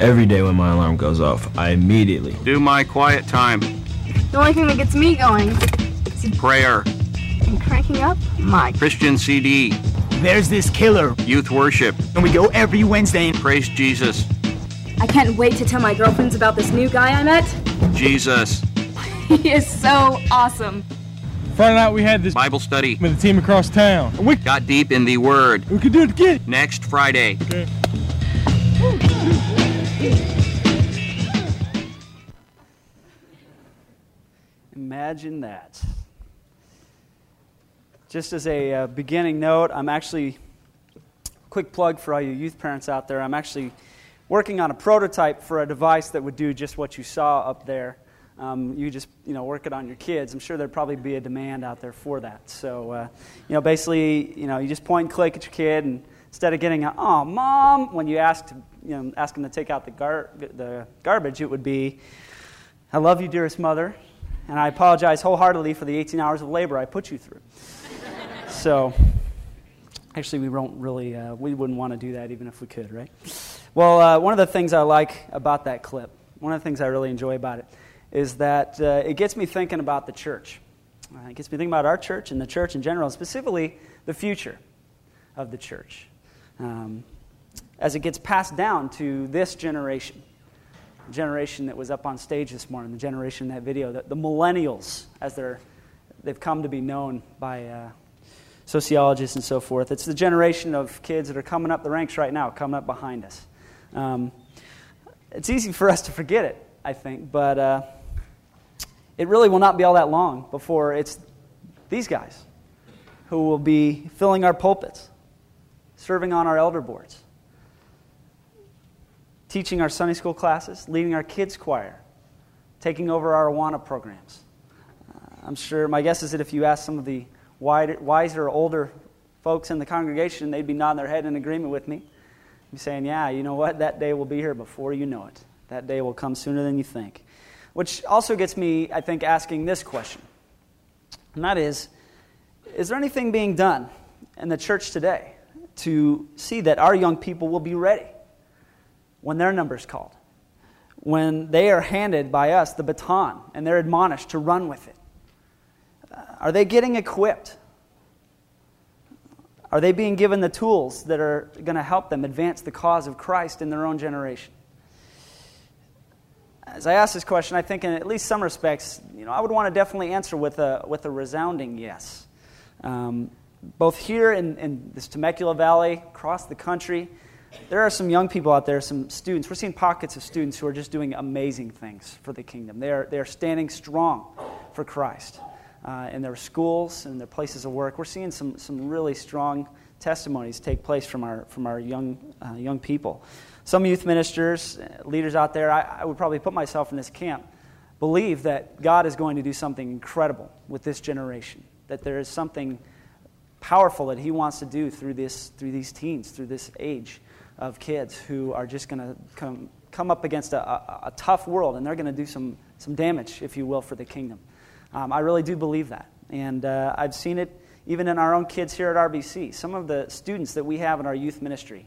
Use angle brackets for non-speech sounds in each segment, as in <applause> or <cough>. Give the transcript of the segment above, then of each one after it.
Every day when my alarm goes off, I immediately do my quiet time. The only thing that gets me going is prayer and cranking up my Christian CD. There's this killer. Youth worship. And we go every Wednesday and praise Jesus. I can't wait to tell my girlfriends about this new guy I met. Jesus. <laughs> he is so awesome. Friday night we had this Bible study with the team across town. We got deep in the Word. We could do it again next Friday. Okay. Imagine that. Just as a uh, beginning note, I'm actually, quick plug for all you youth parents out there, I'm actually working on a prototype for a device that would do just what you saw up there. Um, you just you know work it on your kids. I'm sure there'd probably be a demand out there for that. So uh, you know basically you know you just point and click at your kid, and instead of getting a "oh mom" when you ask to, you know ask them to take out the gar- the garbage, it would be "I love you, dearest mother, and I apologize wholeheartedly for the 18 hours of labor I put you through." so actually we don't really uh, we wouldn't want to do that even if we could, right? Well, uh, one of the things I like about that clip, one of the things I really enjoy about it is that uh, it gets me thinking about the church. Uh, it gets me thinking about our church and the church in general, specifically the future of the church. Um, as it gets passed down to this generation, generation that was up on stage this morning, the generation in that video, the, the millennials, as they're, they've come to be known by uh, sociologists and so forth. It's the generation of kids that are coming up the ranks right now, coming up behind us. Um, it's easy for us to forget it, I think, but uh, it really will not be all that long before it's these guys who will be filling our pulpits, serving on our elder boards, teaching our Sunday school classes, leading our kids' choir, taking over our Awana programs. Uh, I'm sure, my guess is that if you ask some of the wiser, older folks in the congregation, they'd be nodding their head in agreement with me. Be saying, Yeah, you know what? That day will be here before you know it. That day will come sooner than you think. Which also gets me, I think, asking this question. And that is Is there anything being done in the church today to see that our young people will be ready when their number's called? When they are handed by us the baton and they're admonished to run with it? Uh, are they getting equipped? Are they being given the tools that are going to help them advance the cause of Christ in their own generation? as I ask this question, I think in at least some respects, you know, I would want to definitely answer with a, with a resounding yes. Um, both here in, in this Temecula Valley, across the country, there are some young people out there, some students. We're seeing pockets of students who are just doing amazing things for the kingdom. They are, they are standing strong for Christ uh, in their schools and their places of work. We're seeing some, some really strong testimonies take place from our, from our young, uh, young people. Some youth ministers, leaders out there, I, I would probably put myself in this camp, believe that God is going to do something incredible with this generation, that there is something powerful that He wants to do through, this, through these teens, through this age of kids who are just going to come, come up against a, a, a, tough world and they're going to do some, some damage, if you will, for the kingdom. Um, I really do believe that. And uh, I've seen it even in our own kids here at RBC. Some of the students that we have in our youth ministry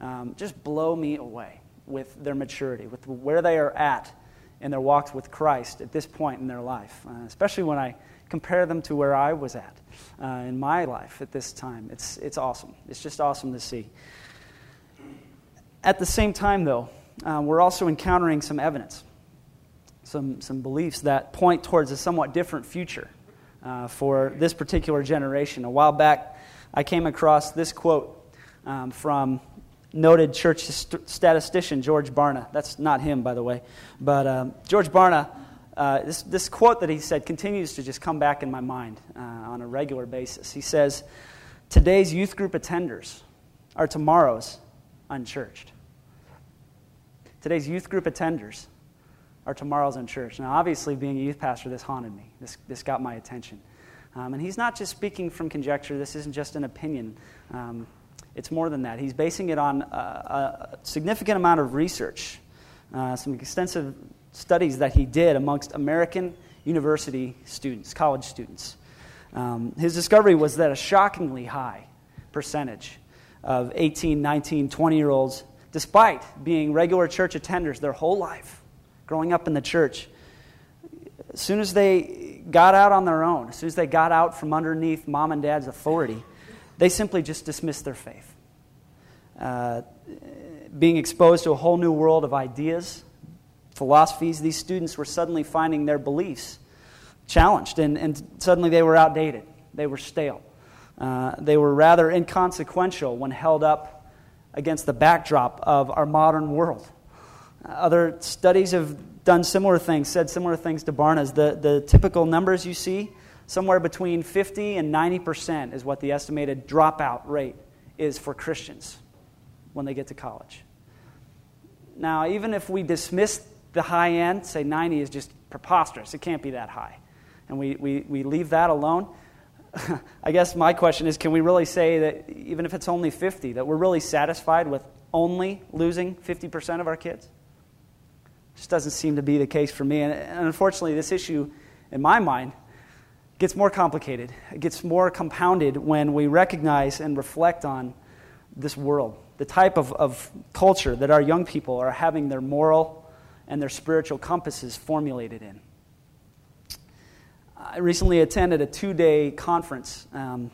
um, just blow me away with their maturity, with where they are at in their walks with Christ at this point in their life, uh, especially when I compare them to where I was at uh, in my life at this time. It's, it's awesome. It's just awesome to see. At the same time, though, uh, we're also encountering some evidence, some, some beliefs that point towards a somewhat different future uh, for this particular generation. A while back, I came across this quote um, from noted church statistician George Barna. That's not him, by the way. But um, George Barna, uh, this, this quote that he said continues to just come back in my mind uh, on a regular basis. He says, Today's youth group attenders are tomorrow's unchurched. Today's youth group attenders are tomorrow's in church. Now, obviously, being a youth pastor, this haunted me. This, this got my attention. Um, and he's not just speaking from conjecture, this isn't just an opinion. Um, it's more than that. He's basing it on a, a significant amount of research, uh, some extensive studies that he did amongst American university students, college students. Um, his discovery was that a shockingly high percentage of 18, 19, 20 year olds despite being regular church attenders their whole life, growing up in the church, as soon as they got out on their own, as soon as they got out from underneath mom and dad's authority, they simply just dismissed their faith. Uh, being exposed to a whole new world of ideas, philosophies, these students were suddenly finding their beliefs challenged, and, and suddenly they were outdated. They were stale. Uh, they were rather inconsequential when held up against the backdrop of our modern world. Other studies have done similar things, said similar things to Barna's. The, the typical numbers you see, somewhere between 50 and 90% is what the estimated dropout rate is for Christians when they get to college. Now, even if we dismiss the high end, say 90 is just preposterous, it can't be that high, and we, we, we leave that alone, <laughs> I guess my question is can we really say that even if it's only 50, that we're really satisfied with only losing 50% of our kids? Just doesn't seem to be the case for me. And, unfortunately, this issue, in my mind, gets more complicated. It gets more compounded when we recognize and reflect on this world, the type of, of culture that our young people are having their moral and their spiritual compasses formulated in. I recently attended a two day conference um,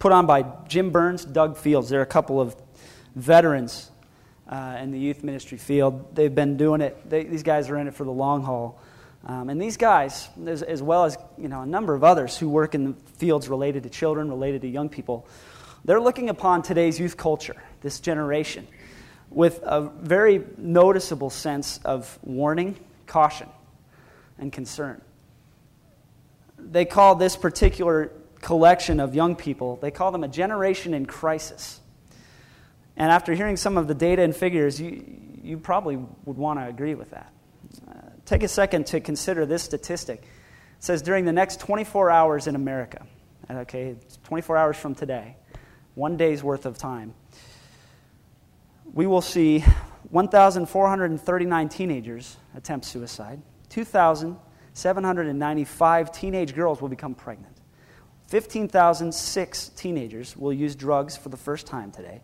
put on by Jim Burns, Doug Fields. They're a couple of veterans uh, in the youth ministry field. They've been doing it, they, these guys are in it for the long haul. Um, and these guys, as, as, well as you know, a number of others who work in the fields related to children, related to young people, they're looking upon today's youth culture, this generation, with a very noticeable sense of warning, caution, and concern. They call this particular collection of young people, they call them a generation in crisis. And after hearing some of the data and figures, you, you probably would want to agree with that. Uh, take a second to consider this statistic. It says during the next 24 hours in America, okay, 24 hours from today, one day's worth of time, we will see 1,439 teenagers attempt suicide, 2,795 teenage girls will become pregnant, 15,006 teenagers will use drugs for the first time today.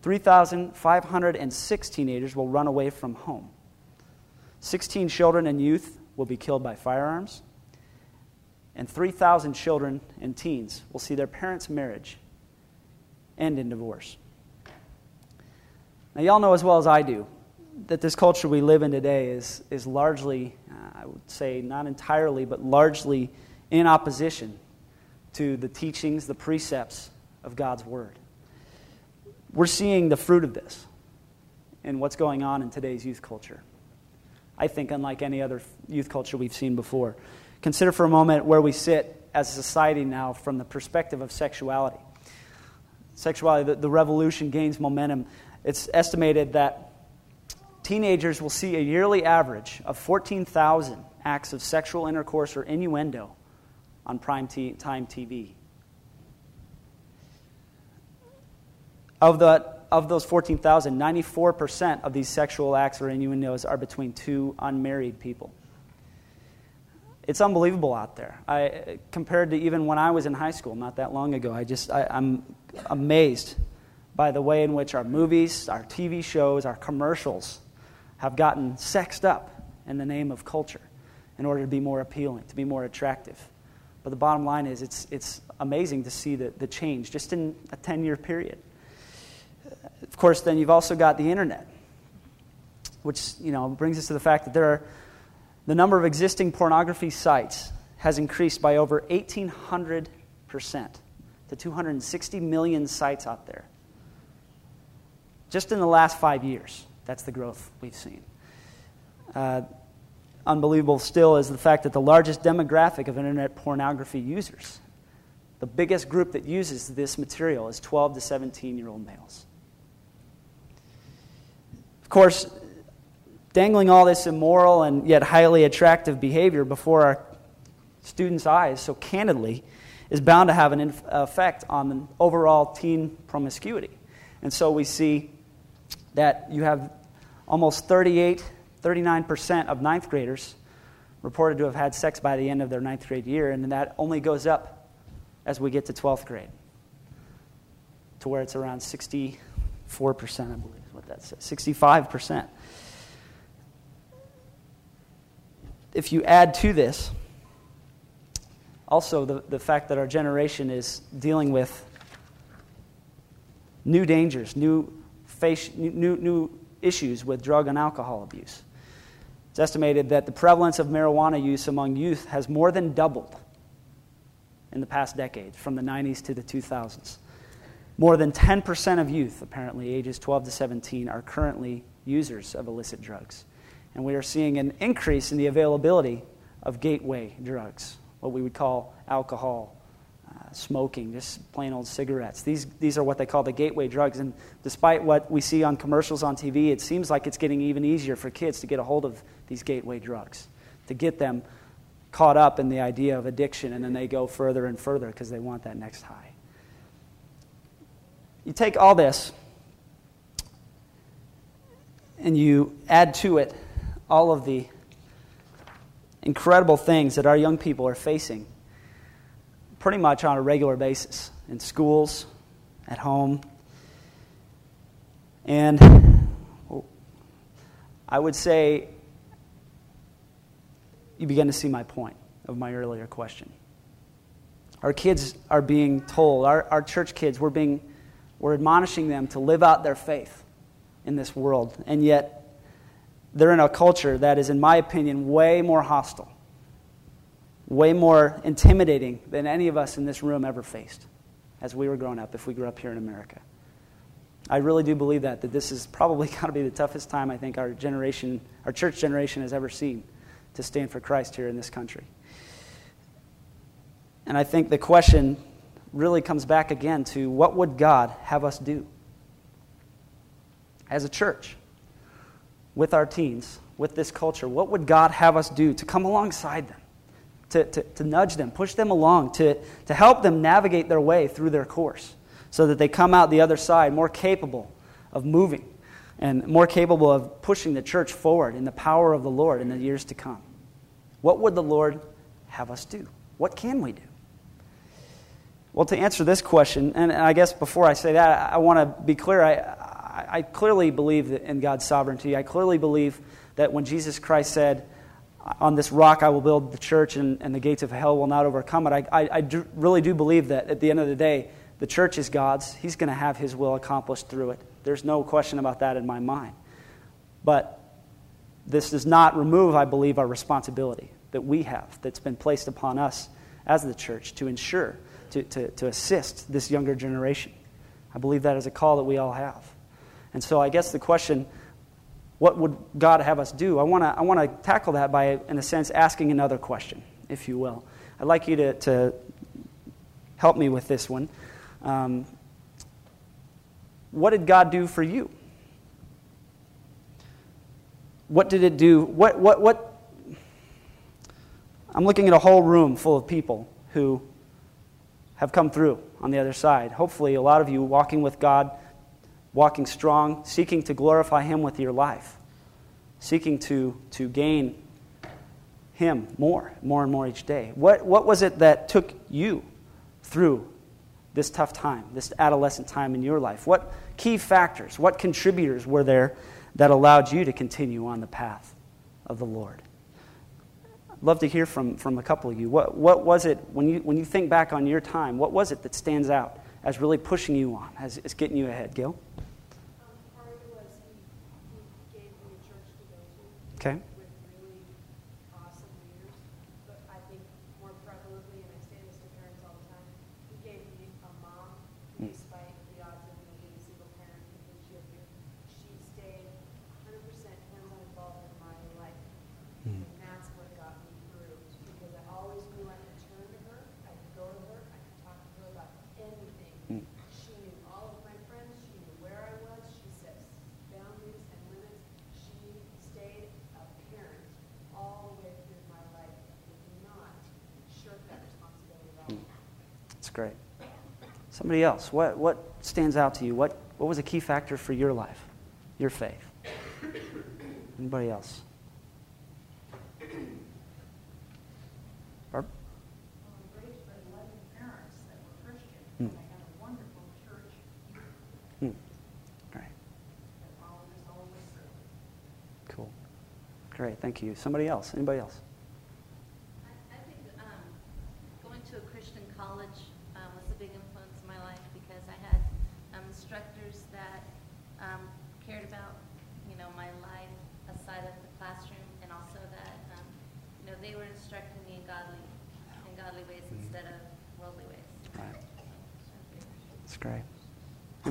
3,506 teenagers will run away from home. 16 children and youth will be killed by firearms. And 3,000 children and teens will see their parents' marriage end in divorce. Now, y'all know as well as I do that this culture we live in today is, is largely, uh, I would say not entirely, but largely in opposition to the teachings, the precepts of God's Word. We're seeing the fruit of this in what's going on in today's youth culture. I think, unlike any other youth culture we've seen before. Consider for a moment where we sit as a society now from the perspective of sexuality. Sexuality, the, the revolution gains momentum. It's estimated that teenagers will see a yearly average of 14,000 acts of sexual intercourse or innuendo on prime t- time TV. Of, the, of those 14,000, 94% of these sexual acts or innuendos are between two unmarried people. It's unbelievable out there. I, compared to even when I was in high school, not that long ago, I just, I, I'm amazed by the way in which our movies, our TV shows, our commercials have gotten sexed up in the name of culture in order to be more appealing, to be more attractive. But the bottom line is, it's, it's amazing to see the, the change just in a 10 year period. Of course, then you've also got the internet, which you know, brings us to the fact that there are, the number of existing pornography sites has increased by over 1,800% to 260 million sites out there. Just in the last five years, that's the growth we've seen. Uh, unbelievable still is the fact that the largest demographic of internet pornography users, the biggest group that uses this material, is 12 to 17 year old males. Of course, dangling all this immoral and yet highly attractive behavior before our students' eyes so candidly is bound to have an effect on the overall teen promiscuity. And so we see that you have almost 38, 39% of ninth graders reported to have had sex by the end of their ninth grade year, and that only goes up as we get to 12th grade to where it's around 64%, I believe is what that says, 65%. If you add to this also the, the fact that our generation is dealing with new dangers, new, face, new, new issues with drug and alcohol abuse. It's estimated that the prevalence of marijuana use among youth has more than doubled in the past decade, from the 90s to the 2000s. More than 10% of youth, apparently ages 12 to 17, are currently users of illicit drugs. And we are seeing an increase in the availability of gateway drugs, what we would call alcohol, smoking, just plain old cigarettes. These, these are what they call the gateway drugs. And despite what we see on commercials on TV, it seems like it's getting even easier for kids to get a hold of these gateway drugs, to get them caught up in the idea of addiction, and then they go further and further because they want that next high. You take all this and you add to it all of the incredible things that our young people are facing pretty much on a regular basis in schools, at home. And I would say you begin to see my point of my earlier question. Our kids are being told, our, our church kids, we're, being, we're admonishing them to live out their faith in this world. And yet, they're in a culture that is, in my opinion, way more hostile, way more intimidating than any of us in this room ever faced as we were growing up, if we grew up here in America. I really do believe that, that this is probably <laughs> got to be the toughest time I think our generation, our church generation has ever seen to stand for Christ here in this country. And I think the question really comes back again to what would God have us do as a church with our teens, with this culture? What would God have us do to come alongside them, to, to, to nudge them, push them along, to, to help them navigate their way through their course so that they come out the other side more capable of moving and more capable of pushing the church forward in the power of the Lord in the years to come? What would the Lord have us do? What can we do? Well, to answer this question, and I guess before I say that, I want to be clear. I, I clearly believe in God's sovereignty. I clearly believe that when Jesus Christ said, On this rock I will build the church, and, and the gates of hell will not overcome it, I, I, I do, really do believe that at the end of the day, the church is God's. He's going to have His will accomplished through it. There's no question about that in my mind. But this does not remove, I believe, our responsibility that we have, that's been placed upon us as the church to ensure, to, to, to assist this younger generation. I believe that is a call that we all have. And so I guess the question, what would God have us do? I want to I wanna tackle that by, in a sense, asking another question, if you will. I'd like you to, to help me with this one. Um, what did God do for you? What did it do? What, what, what? I'm looking at a whole room full of people who have come through on the other side. Hopefully, a lot of you walking with God, walking strong, seeking to glorify Him with your life, seeking to, to gain Him more, more and more each day. What, what was it that took you through this tough time, this adolescent time in your life? What key factors, what contributors were there that allowed you to continue on the path of the Lord. I'd love to hear from, from a couple of you. What, what was it, when you, when you think back on your time, what was it that stands out as really pushing you on, as, as getting you ahead? Gil? great. Somebody else, what, what stands out to you? What, what was a key factor for your life, your faith? Anybody else? Hmm. Hmm. Great. Cool. Great, thank you. Somebody else? Anybody else?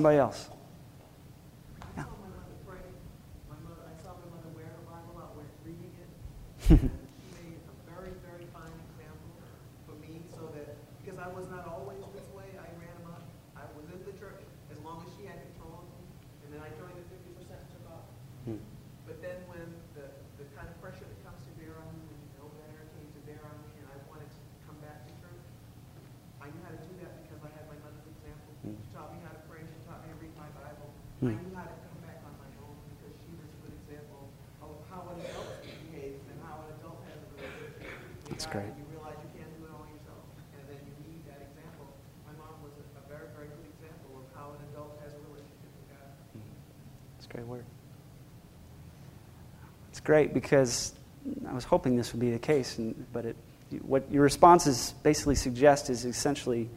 Anybody else? I <laughs> saw my mother pray. My mother, I saw my mother wear her Bible out, wear- reading it. And she made a very, very fine example for me, so that because I was not always this way, I ran amok. I was in the church as long as she had control of me, and then I joined the fifty percent took off. Hmm. But then when the, the kind of pressure that comes to bear on you, when you know better, came to bear on me, and I wanted to come back to church, I knew how to do that because I had my mother's example. She taught me how to pray. She taught me to read my Bible. I knew how to come back on my own because she was a good example of how an adult behaves and how an adult has a relationship with That's God. great. You realize you can't do it all yourself, and then you need that example. My mom was a, a very, very good example of how an adult has a relationship with God. It's a great word. It's great because I was hoping this would be the case, and, but it, what your responses basically suggest is essentially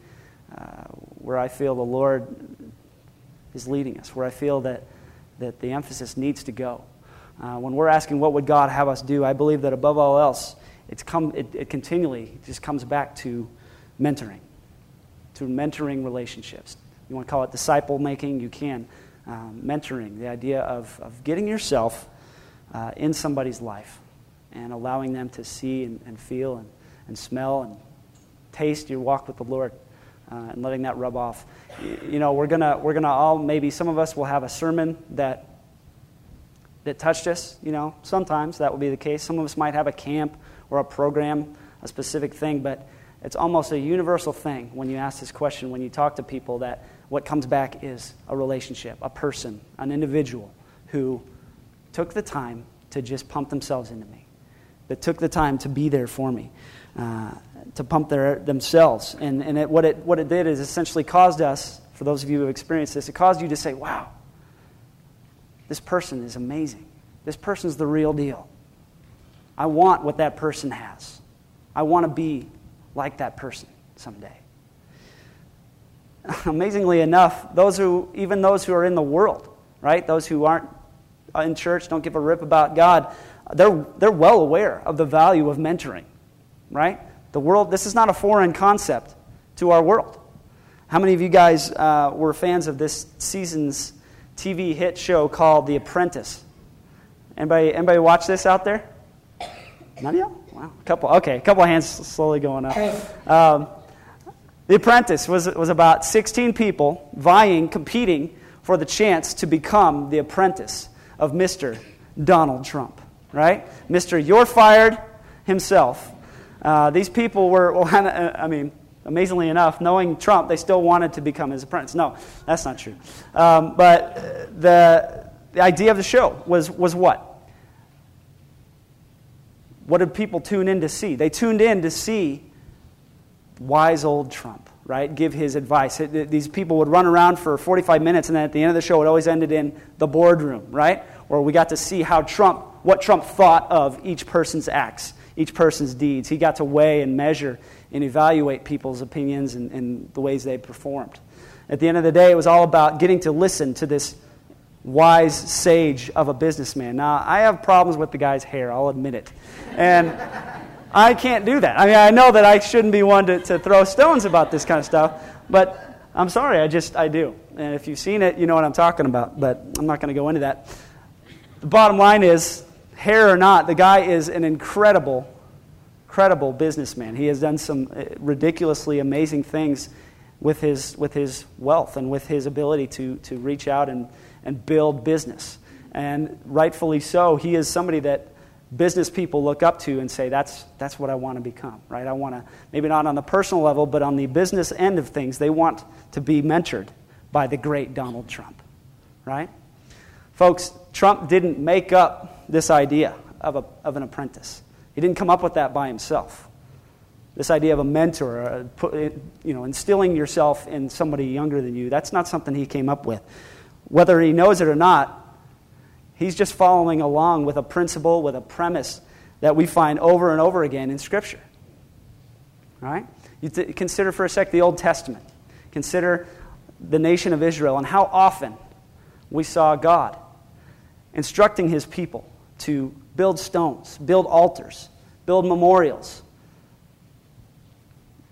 uh, where I feel the Lord is leading us, where I feel that, that the emphasis needs to go. Uh, when we're asking what would God have us do, I believe that above all else, it's come, it, it continually just comes back to mentoring, to mentoring relationships. You want to call it disciple making, you can. Um, mentoring, the idea of, of getting yourself uh, in somebody's life and allowing them to see and, and feel and, and smell and taste your walk with the Lord uh, and letting that rub off. You, know, we're to we're gonna all, maybe some of us will have a sermon that, that touched us, you know, sometimes that will be the case. Some of us might have a camp or a program, a specific thing, but it's almost a universal thing when you ask this question, when you talk to people, that what comes back is a relationship, a person, an individual who took the time to just pump themselves into me, that took the time to be there for me, uh, to pump their, themselves. And, and it, what, it, what it did is essentially caused us, for those of you who have experienced this, it caused you to say, wow, this person is amazing. This person's the real deal. I want what that person has. I want to be like that person someday. <laughs> Amazingly enough, those who, even those who are in the world, right, those who aren't in church, don't give a rip about God, they're, they're well aware of the value of mentoring, right? The world, this is not a foreign concept to our world. How many of you guys uh, were fans of this season's TV hit show called The Apprentice? Anybody, anybody watch this out there? None of you? Wow, a couple. Okay, a couple of hands slowly going up. Um, the Apprentice was, was about 16 people vying, competing for the chance to become the apprentice of Mr. Donald Trump, right? Mr. You're Fired himself. Uh, these people were, well, <laughs> I mean, amazingly enough, knowing Trump, they still wanted to become his apprentice. No, that's not true. Um, but the, the idea of the show was, was what? What did people tune in to see? They tuned in to see wise old Trump, right? Give his advice. These people would run around for 45 minutes, and then at the end of the show, it always ended in the boardroom, right? Where we got to see how Trump, what Trump thought of each person's acts, each person's deeds. He got to weigh and measure and evaluate people's opinions and, and the ways they performed. At the end of the day, it was all about getting to listen to this wise sage of a businessman. Now, I have problems with the guy's hair, I'll admit it. And I can't do that. I mean, I know that I shouldn't be one to, to throw stones about this kind of stuff, but I'm sorry, I just, I do. And if you've seen it, you know what I'm talking about, but I'm not going to go into that. The bottom line is, hair or not, the guy is an incredible, incredible businessman. He has done some uh, ridiculously amazing things with his, with his wealth and with his ability to, to reach out and, and build business. And rightfully so, he is somebody that business people look up to and say, that's, that's what I want to become, right? I want to, maybe not on the personal level, but on the business end of things, they want to be mentored by the great Donald Trump, right? Folks, Trump didn't make up this idea of, a, of an apprentice. He didn't come up with that by himself. This idea of a mentor, uh, you know, instilling yourself in somebody younger than you, that's not something he came up with. Whether he knows it or not, He's just following along with a principle, with a premise that we find over and over again in Scripture. All right? You th- consider for a sec the Old Testament. Consider the nation of Israel and how often we saw God instructing his people to build stones, build altars, build memorials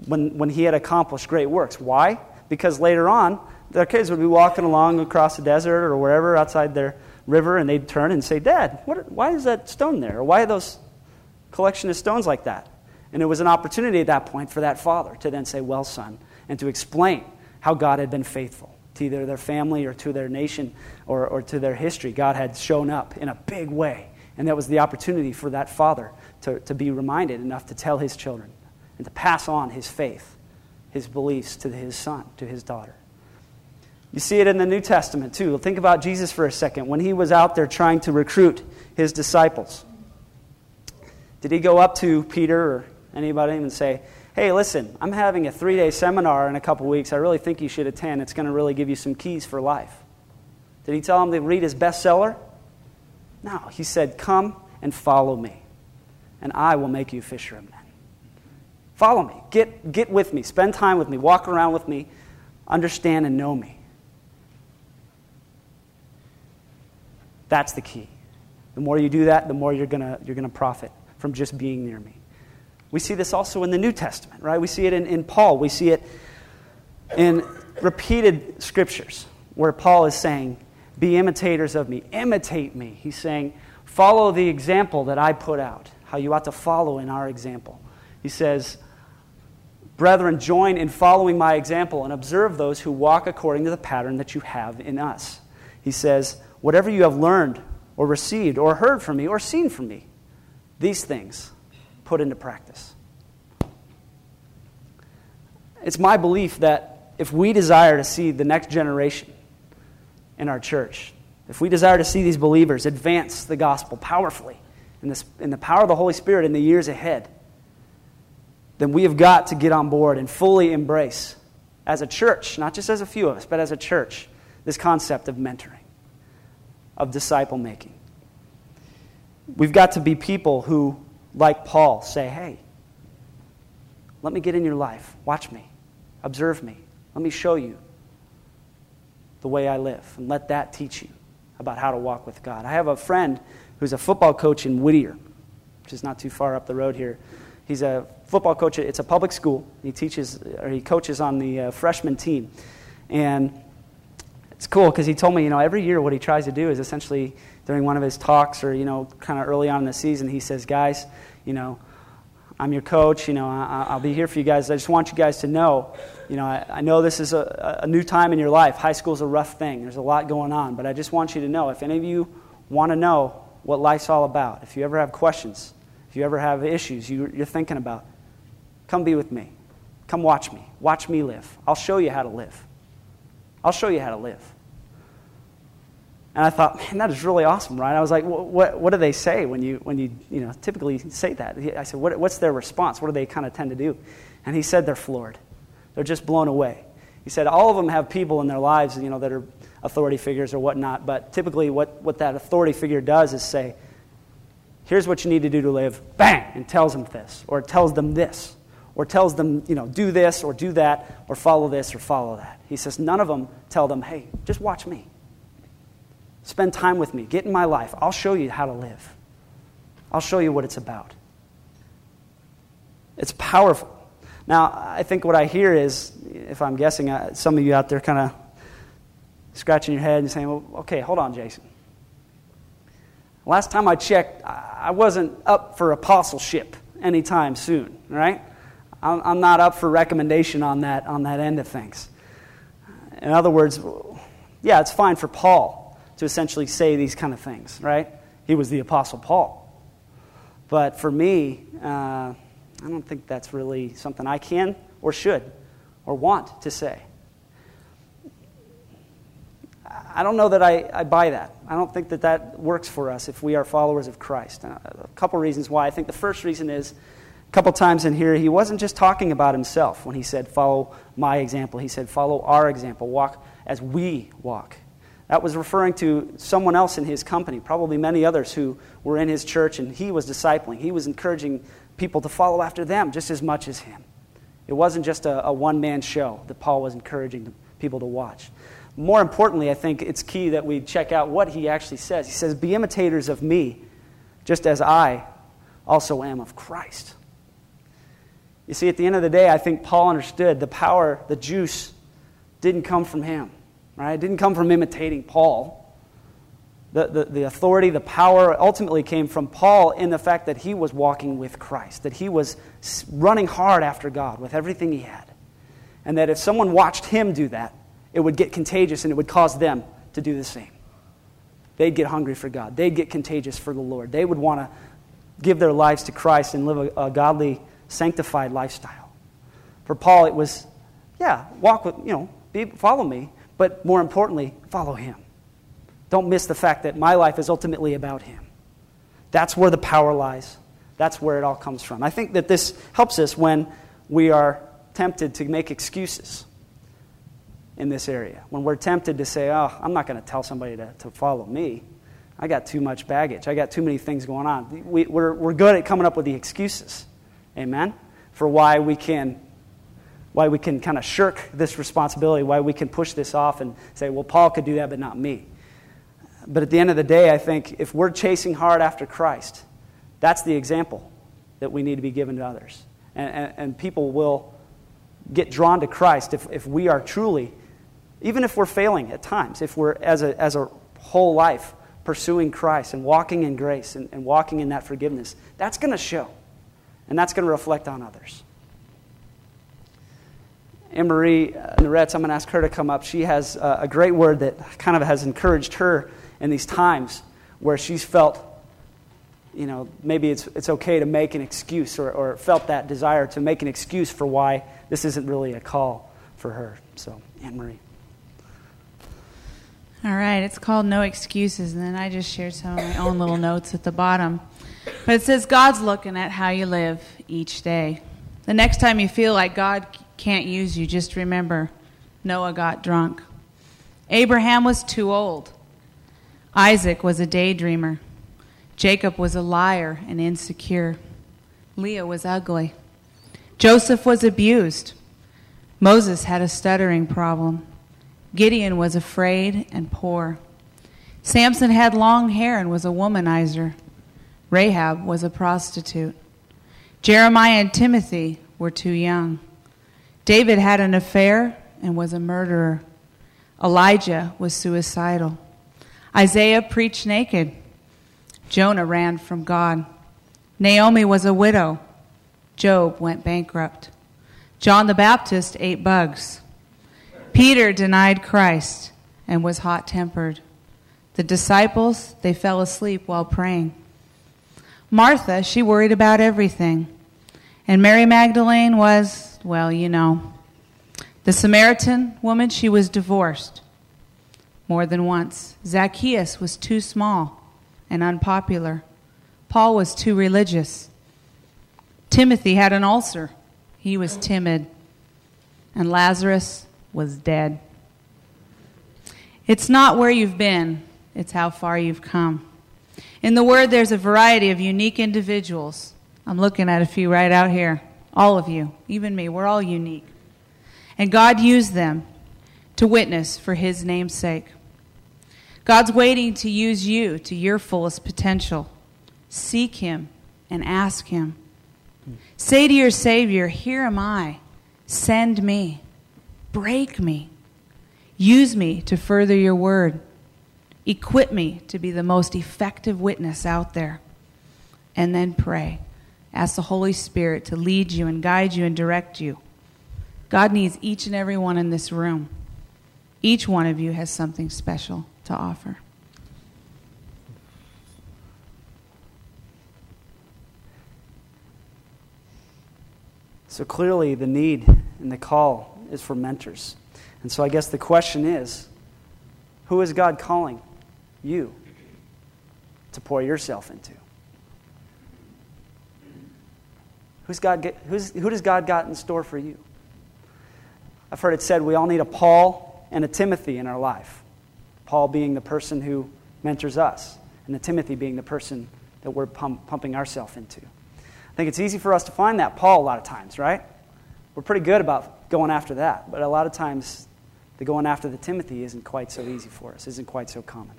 when, when he had accomplished great works. Why? Because later on, their kids would be walking along across the desert or wherever outside their river, and they'd turn and say, Dad, what, why is that stone there? Or why are those collection of stones like that? And it was an opportunity at that point for that father to then say, Well, son, and to explain how God had been faithful to either their family or to their nation or, or to their history. God had shown up in a big way. And that was the opportunity for that father to, to be reminded enough to tell his children and to pass on his faith, his beliefs to his son, to his daughter. You see it in the New Testament too. Think about Jesus for a second. When he was out there trying to recruit his disciples, did he go up to Peter or anybody and say, Hey, listen, I'm having a three day seminar in a couple weeks. I really think you should attend. It's going to really give you some keys for life. Did he tell him to read his bestseller? No. He said, Come and follow me, and I will make you fisher of men. Follow me. Get, get with me. Spend time with me. Walk around with me. Understand and know me. That's the key. The more you do that, the more you're going you're going to profit from just being near me. We see this also in the New Testament, right? We see it in, in Paul. We see it in repeated scriptures where Paul is saying, Be imitators of me, imitate me. He's saying, Follow the example that I put out, how you ought to follow in our example. He says, Brethren, join in following my example and observe those who walk according to the pattern that you have in us. He says, Whatever you have learned or received or heard from me or seen from me, these things put into practice. It's my belief that if we desire to see the next generation in our church, if we desire to see these believers advance the gospel powerfully in, this, in the power of the Holy Spirit in the years ahead, then we have got to get on board and fully embrace, as a church, not just as a few of us, but as a church, this concept of mentoring, of disciple making. We've got to be people who like Paul, say, hey, let me get in your life. Watch me. Observe me. Let me show you the way I live. And let that teach you about how to walk with God. I have a friend who's a football coach in Whittier, which is not too far up the road here. He's a football coach. It's a public school. He teaches, or he coaches on the uh, freshman team. And it's cool because he told me, you know, every year what he tries to do is essentially during one of his talks or, you know, kind of early on in the season, he says, guys, you know, I'm your coach. You know, I, will be here for you guys. I just want you guys to know, you know, I, I know this is a, a, new time in your life. High school is a rough thing. There's a lot going on. But I just want you to know if any of you want to know what life's all about, if you ever have questions, if you ever have issues you, you're thinking about, come be with me. Come watch me. Watch me live. I'll show you how to live. I'll show you how to live. And I thought, man, that is really awesome, right? I was like, what, what do they say when you, when you, you know, typically say that? I said, what, what's their response? What do they kind of tend to do? And he said they're floored. They're just blown away. He said all of them have people in their lives, you know, that are authority figures or whatnot, but typically what, what that authority figure does is say, here's what you need to do to live, bang, and tells them this, or tells them this, or tells them, you know, do this or do that, or follow this or follow that. He says none of them tell them, hey, just watch me. Spend time with me. Get in my life. I'll show you how to live. I'll show you what it's about. It's powerful. Now, I think what I hear is, if I'm guessing, uh, some of you out there kind of scratching your head and saying, well, okay, hold on, Jason. Last time I checked, I wasn't up for apostleship anytime soon, right? I'm not up for recommendation on that, on that end of things. In other words, yeah, it's fine for Paul to essentially say these kind of things, right? He was the Apostle Paul. But for me, uh, I don't think that's really something I can or should or want to say. I don't know that I, I buy that. I don't think that that works for us if we are followers of Christ. Uh, a couple reasons why. I think the first reason is a couple times in here, he wasn't just talking about himself when he said, Follow my example. He said, Follow our example. Walk as we walk That was referring to someone else in his company, probably many others who were in his church, and he was discipling. He was encouraging people to follow after them just as much as him. It wasn't just a, a one man show that Paul was encouraging people to watch. More importantly, I think it's key that we check out what he actually says. He says, Be imitators of me, just as I also am of Christ. You see, at the end of the day, I think Paul understood the power, the juice, didn't come from him. Right? It didn't come from imitating Paul. The, the, the, authority, the power ultimately came from Paul in the fact that he was walking with Christ, that he was running hard after God with everything he had. And that if someone watched him do that, it would get contagious and it would cause them to do the same. They'd get hungry for God, they'd get contagious for the Lord. They would want to give their lives to Christ and live a, a godly, sanctified lifestyle. For Paul, it was, yeah, walk with, you know, be, follow me, but more importantly, follow him. Don't miss the fact that my life is ultimately about him. That's where the power lies. That's where it all comes from. I think that this helps us when we are tempted to make excuses in this area. When we're tempted to say, oh, I'm not going to tell somebody to, to follow me. I got too much baggage. I got too many things going on. We, we're, we're good at coming up with the excuses. Amen? For why we can why we can kind of shirk this responsibility, why we can push this off and say, well, Paul could do that, but not me. But at the end of the day, I think if we're chasing hard after Christ, that's the example that we need to be given to others. And, and, and people will get drawn to Christ if, if we are truly, even if we're failing at times, if we're as a, as a whole life pursuing Christ and walking in grace and, and walking in that forgiveness, that's going to show. And that's going to reflect on others. Anne Marie uh, Naretz, I'm going to ask her to come up. She has uh, a great word that kind of has encouraged her in these times where she's felt, you know, maybe it's, it's okay to make an excuse or, or felt that desire to make an excuse for why this isn't really a call for her. So, Anne Marie. All right, it's called No Excuses, and then I just shared some of my own little notes at the bottom. But it says God's looking at how you live each day. The next time you feel like God can't use you, just remember Noah got drunk. Abraham was too old. Isaac was a daydreamer. Jacob was a liar and insecure. Leah was ugly. Joseph was abused. Moses had a stuttering problem. Gideon was afraid and poor. Samson had long hair and was a womanizer. Rahab was a prostitute. Jeremiah and Timothy were too young. David had an affair and was a murderer. Elijah was suicidal. Isaiah preached naked. Jonah ran from God. Naomi was a widow. Job went bankrupt. John the Baptist ate bugs. Peter denied Christ and was hot tempered. The disciples, they fell asleep while praying. Martha, she worried about everything. And Mary Magdalene was well, you know. The Samaritan woman, she was divorced more than once. Zacchaeus was too small and unpopular. Paul was too religious. Timothy had an ulcer. He was timid. And Lazarus was dead. It's not where you've been, it's how far you've come. In the Word, there's a variety of unique individuals. I'm looking at a few right out here all of you, even me, we're all unique. And God used them to witness for His name's sake. God's waiting to use you to your fullest potential. Seek Him and ask Him. Say to your Savior, Here am I. Send me. Break me. Use me to further your word. Equip me to be the most effective witness out there. And then pray. Ask the Holy Spirit to lead you and guide you and direct you. God needs each and every one in this room. Each one of you has something special to offer. So clearly, the need and the call is for mentors. And so I guess the question is who is God calling you to pour yourself into? Who's God get, who's, who does God got in store for you? I've heard it said we all need a Paul and a Timothy in our life. Paul being the person who mentors us, and the Timothy being the person that we're pump, pumping ourselves into. I think it's easy for us to find that Paul a lot of times, right? We're pretty good about going after that, but a lot of times the going after the Timothy isn't quite so easy for us, isn't quite so common.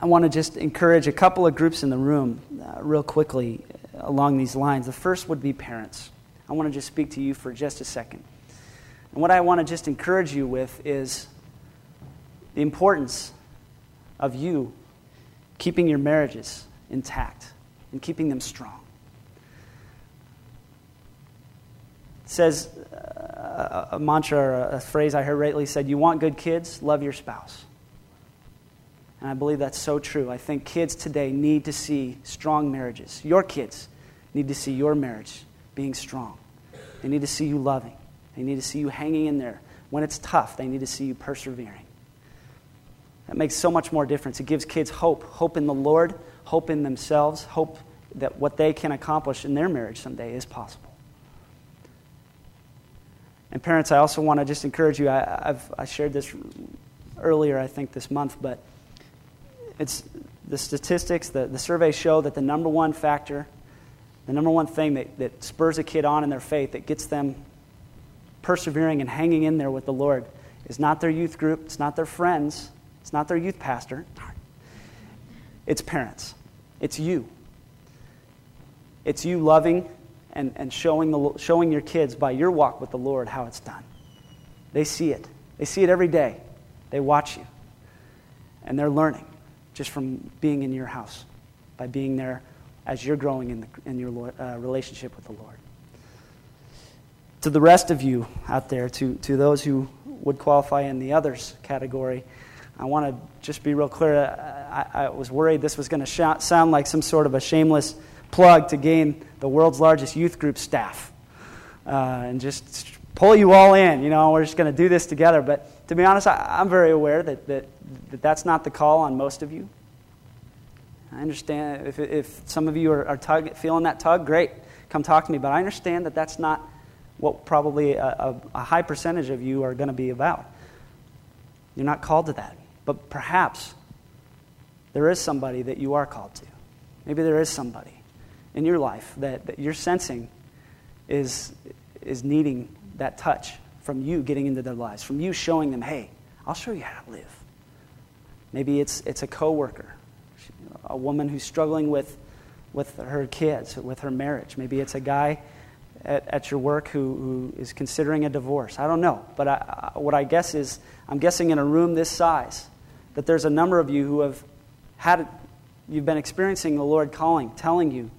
I want to just encourage a couple of groups in the room uh, real quickly along these lines. The first would be parents. I want to just speak to you for just a second. And what I want to just encourage you with is the importance of you keeping your marriages intact and keeping them strong. It says uh, a mantra or a phrase I heard lately said, You want good kids? Love your spouse. And I believe that's so true. I think kids today need to see strong marriages. Your kids need to see your marriage being strong. They need to see you loving. They need to see you hanging in there. When it's tough, they need to see you persevering. That makes so much more difference. It gives kids hope hope in the Lord, hope in themselves, hope that what they can accomplish in their marriage someday is possible. And parents, I also want to just encourage you. I, have I shared this earlier, I think, this month, but it's the statistics, the, the surveys show that the number one factor, the number one thing that, that spurs a kid on in their faith, that gets them persevering and hanging in there with the Lord, is not their youth group, it's not their friends, it's not their youth pastor, it's parents. It's you. It's you loving and, and showing, the, showing your kids by your walk with the Lord how it's done. They see it. They see it every day. They watch you. And they're learning just from being in your house, by being there as you're growing in, the, in your uh, relationship with the Lord. To the rest of you out there, to, to those who would qualify in the others category, I want to just be real clear. I, I was worried this was going to sound like some sort of a shameless plug to gain the world's largest youth group staff uh, and just pull you all in. You know, we're just going to do this together. But to be honest, I, am very aware that, that, that that's not the call on most of you. I understand if, if some of you are, are tug, feeling that tug, great, come talk to me. But I understand that that's not what probably a, a, a high percentage of you are going to be about. You're not called to that. But perhaps there is somebody that you are called to. Maybe there is somebody in your life that, that you're sensing is, is needing that touch from you getting into their lives, from you showing them, hey, I'll show you how to live. Maybe it's, it's a coworker, a woman who's struggling with, with her kids, with her marriage. Maybe it's a guy at, at your work who, who is considering a divorce. I don't know. But I, what I guess is, I'm guessing in a room this size, that there's a number of you who have had, you've been experiencing the Lord calling, telling you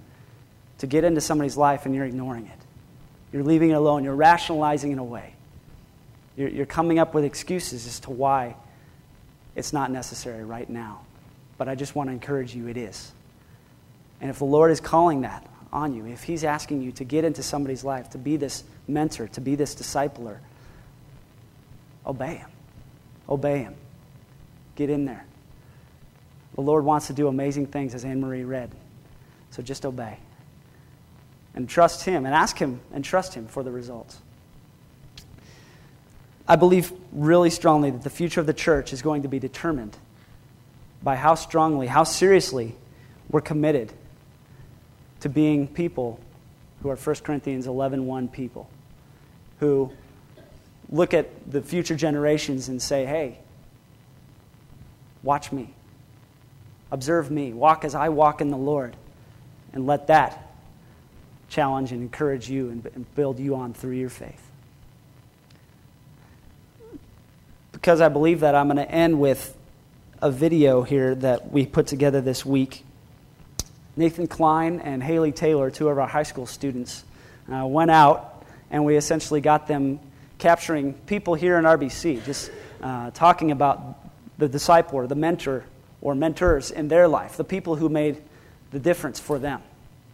to get into somebody's life and you're ignoring it. You're leaving it alone. You're rationalizing it away. You're, you're coming up with excuses as to why it's not necessary right now. But I just want to encourage you it is. And if the Lord is calling that on you, if He's asking you to get into somebody's life, to be this mentor, to be this discipler, obey Him. Obey Him. Get in there. The Lord wants to do amazing things, as Anne Marie read. So just obey. And trust Him, and ask Him, and trust Him for the results. I believe really strongly that the future of the church is going to be determined by how strongly, how seriously we're committed to being people who are 1 Corinthians 11 1 people, who look at the future generations and say, hey, watch me, observe me, walk as I walk in the Lord, and let that challenge and encourage you and, build you on through your faith. Because I believe that, I'm going to end with a video here that we put together this week. Nathan Klein and Haley Taylor, two of our high school students, uh, went out and we essentially got them capturing people here in RBC, just uh, talking about the disciple or the mentor or mentors in their life, the people who made the difference for them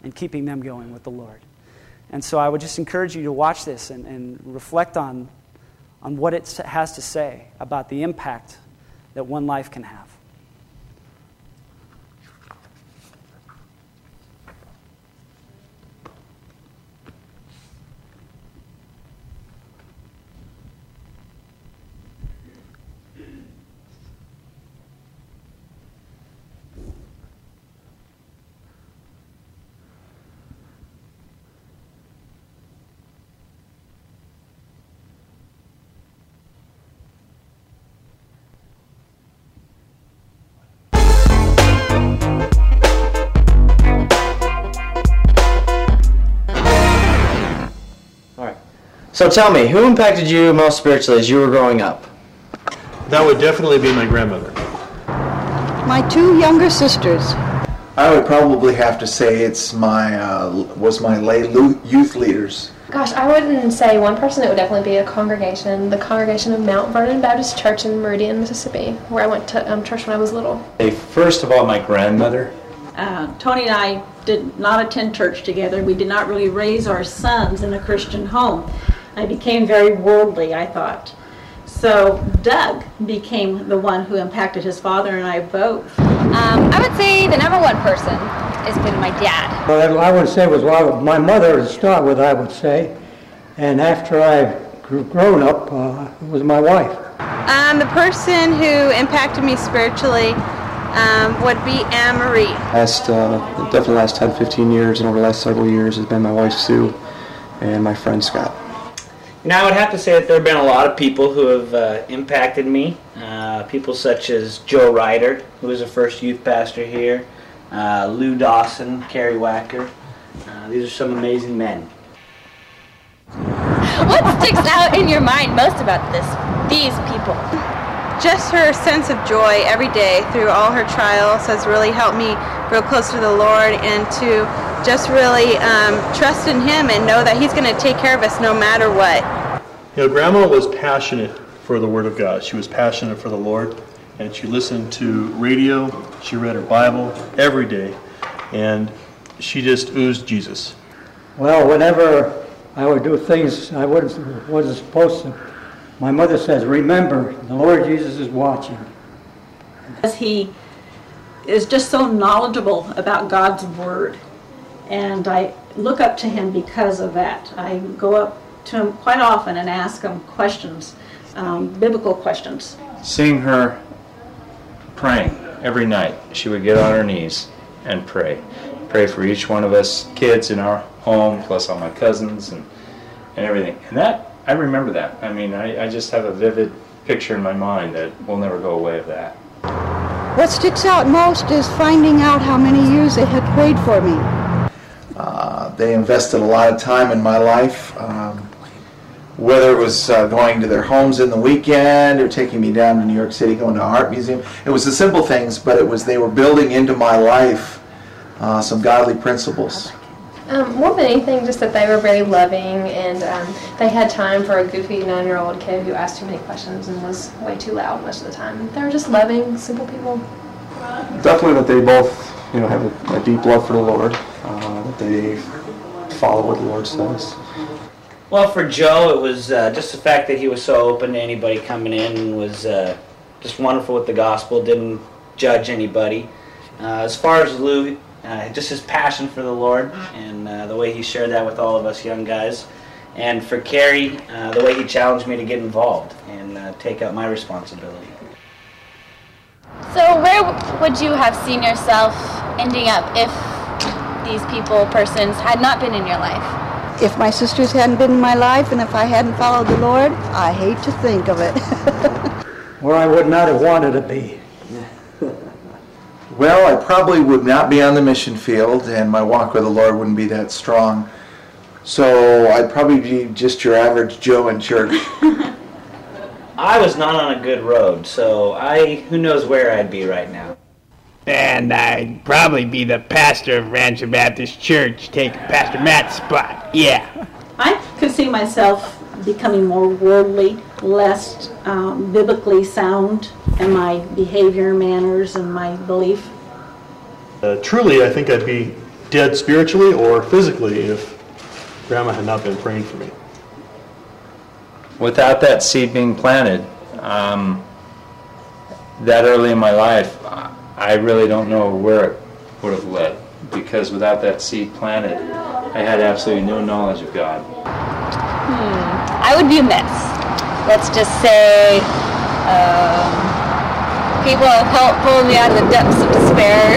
and keeping them going with the Lord. And so I would just encourage you to watch this and, and reflect on, on what it has to say about the impact that one life can have. So tell me, who impacted you most spiritually as you were growing up? That would definitely be my grandmother. My two younger sisters. I would probably have to say it's my uh, was my lay youth leaders. Gosh, I wouldn't say one person. It would definitely be a congregation, the congregation of Mount Vernon Baptist Church in Meridian, Mississippi, where I went to um, church when I was little. Hey, first of all, my grandmother. Uh, Tony and I did not attend church together. We did not really raise our sons in a Christian home. I became very worldly, I thought. So Doug became the one who impacted his father and I both. Um, I would say the number one person has been my dad. Well, I would say was well, my mother to start with, I would say. And after I grew grown up, uh, it was my wife. Um, the person who impacted me spiritually um, would be Anne Marie. Last, uh, definitely the last 10, 15 years and over the last several years has been my wife Sue and my friend Scott. Now, I would have to say that there have been a lot of people who have uh, impacted me. Uh, people such as Joe Ryder, who was the first youth pastor here, uh, Lou Dawson, Carrie Wacker. Uh, these are some amazing men. What sticks out in your mind most about this? These people. Just her sense of joy every day through all her trials has really helped me grow close to the Lord and to just really um, trust in Him and know that He's going to take care of us no matter what. You know, Grandma was passionate for the Word of God. She was passionate for the Lord, and she listened to radio. She read her Bible every day, and she just oozed Jesus. Well, whenever I would do things I wasn't, wasn't supposed to, my mother says, remember, the Lord Jesus is watching. As he is just so knowledgeable about God's Word. And I look up to him because of that. I go up to him quite often and ask him questions, um, biblical questions. Seeing her praying every night, she would get on her knees and pray. Pray for each one of us kids in our home, plus all my cousins and, and everything. And that, I remember that. I mean, I, I just have a vivid picture in my mind that will never go away of that. What sticks out most is finding out how many years they had prayed for me. Uh, they invested a lot of time in my life, whether it was uh, going to their homes in the weekend or taking me down to New York City, going to an art museum. It was the simple things, but it was they were building into my life uh, some godly principles. Um, more than anything, just that they were very loving and um, they had time for a goofy nine year old kid who asked too many questions and was way too loud most of the time. They were just loving, simple people. Definitely that they both, you know, have a, a deep love for the Lord. Uh, that they follow what the Lord says. Well, for Joe, it was uh, just the fact that he was so open to anybody coming in and was uh, just wonderful with the gospel, didn't judge anybody. Uh, as far as Lou, uh, just his passion for the Lord and uh, the way he shared that with all of us young guys. And for Carrie, uh, the way he challenged me to get involved and take up my responsibility. So, where would you have seen yourself ending up if these people, persons, had not been in your life? If my sisters hadn't been in my life and if I hadn't followed the Lord, I hate to think of it. <laughs> Where I would not have wanted to be. <laughs> Well, I probably would not be on the mission field, and my walk with the Lord wouldn't be that strong. So I'd probably be just your average Joe in church. <laughs> I was not on a good road, so I who knows where I'd be right now. And I'd probably be the pastor of Rancho Baptist Church, taking Pastor Matt's spot. Yeah. I could see myself becoming more worldly, less um, biblically sound in my behavior, manners, and my belief. Uh, truly, I think I'd be dead spiritually or physically if Grandma had not been praying for me. Without that seed being planted, um, that early in my life, I really don't know where it would have led. Because without that seed planted, I had absolutely no knowledge of God. Hmm. I would be a mess. Let's just say um, people have helped pull me out of the depths of despair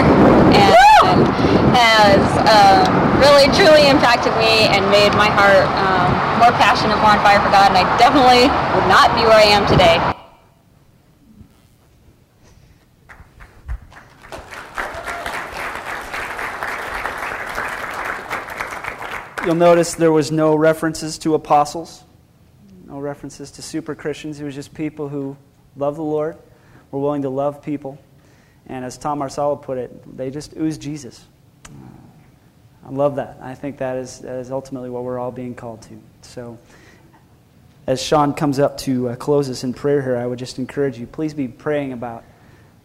and has um, really truly impacted me and made my heart um, more passionate, more on fire for God. And I definitely would not be where I am today. You'll notice there was no references to apostles. no references to super Christians. It was just people who love the Lord, were willing to love people. And as Tom Marsala put it, they just ooze Jesus. I love that. I think that is, that is ultimately what we're all being called to. So, as Sean comes up to uh, close us in prayer here, I would just encourage you please be praying about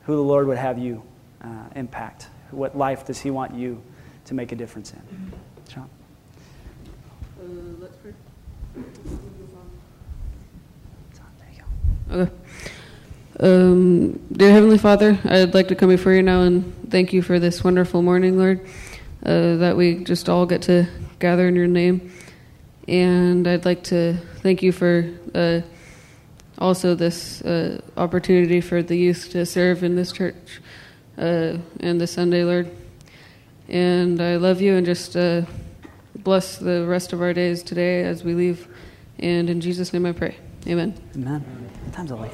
who the Lord would have you uh, impact. What life does He want you to make a difference in? Sean? Okay. Um, dear Heavenly Father, I'd like to come before you now and thank you for this wonderful morning, Lord, uh, that we just all get to gather in your name. And I'd like to thank you for uh, also this uh, opportunity for the youth to serve in this church uh, and this Sunday, Lord. And I love you and just uh, bless the rest of our days today as we leave. And in Jesus' name I pray. Amen. Amen. Sometimes I like her.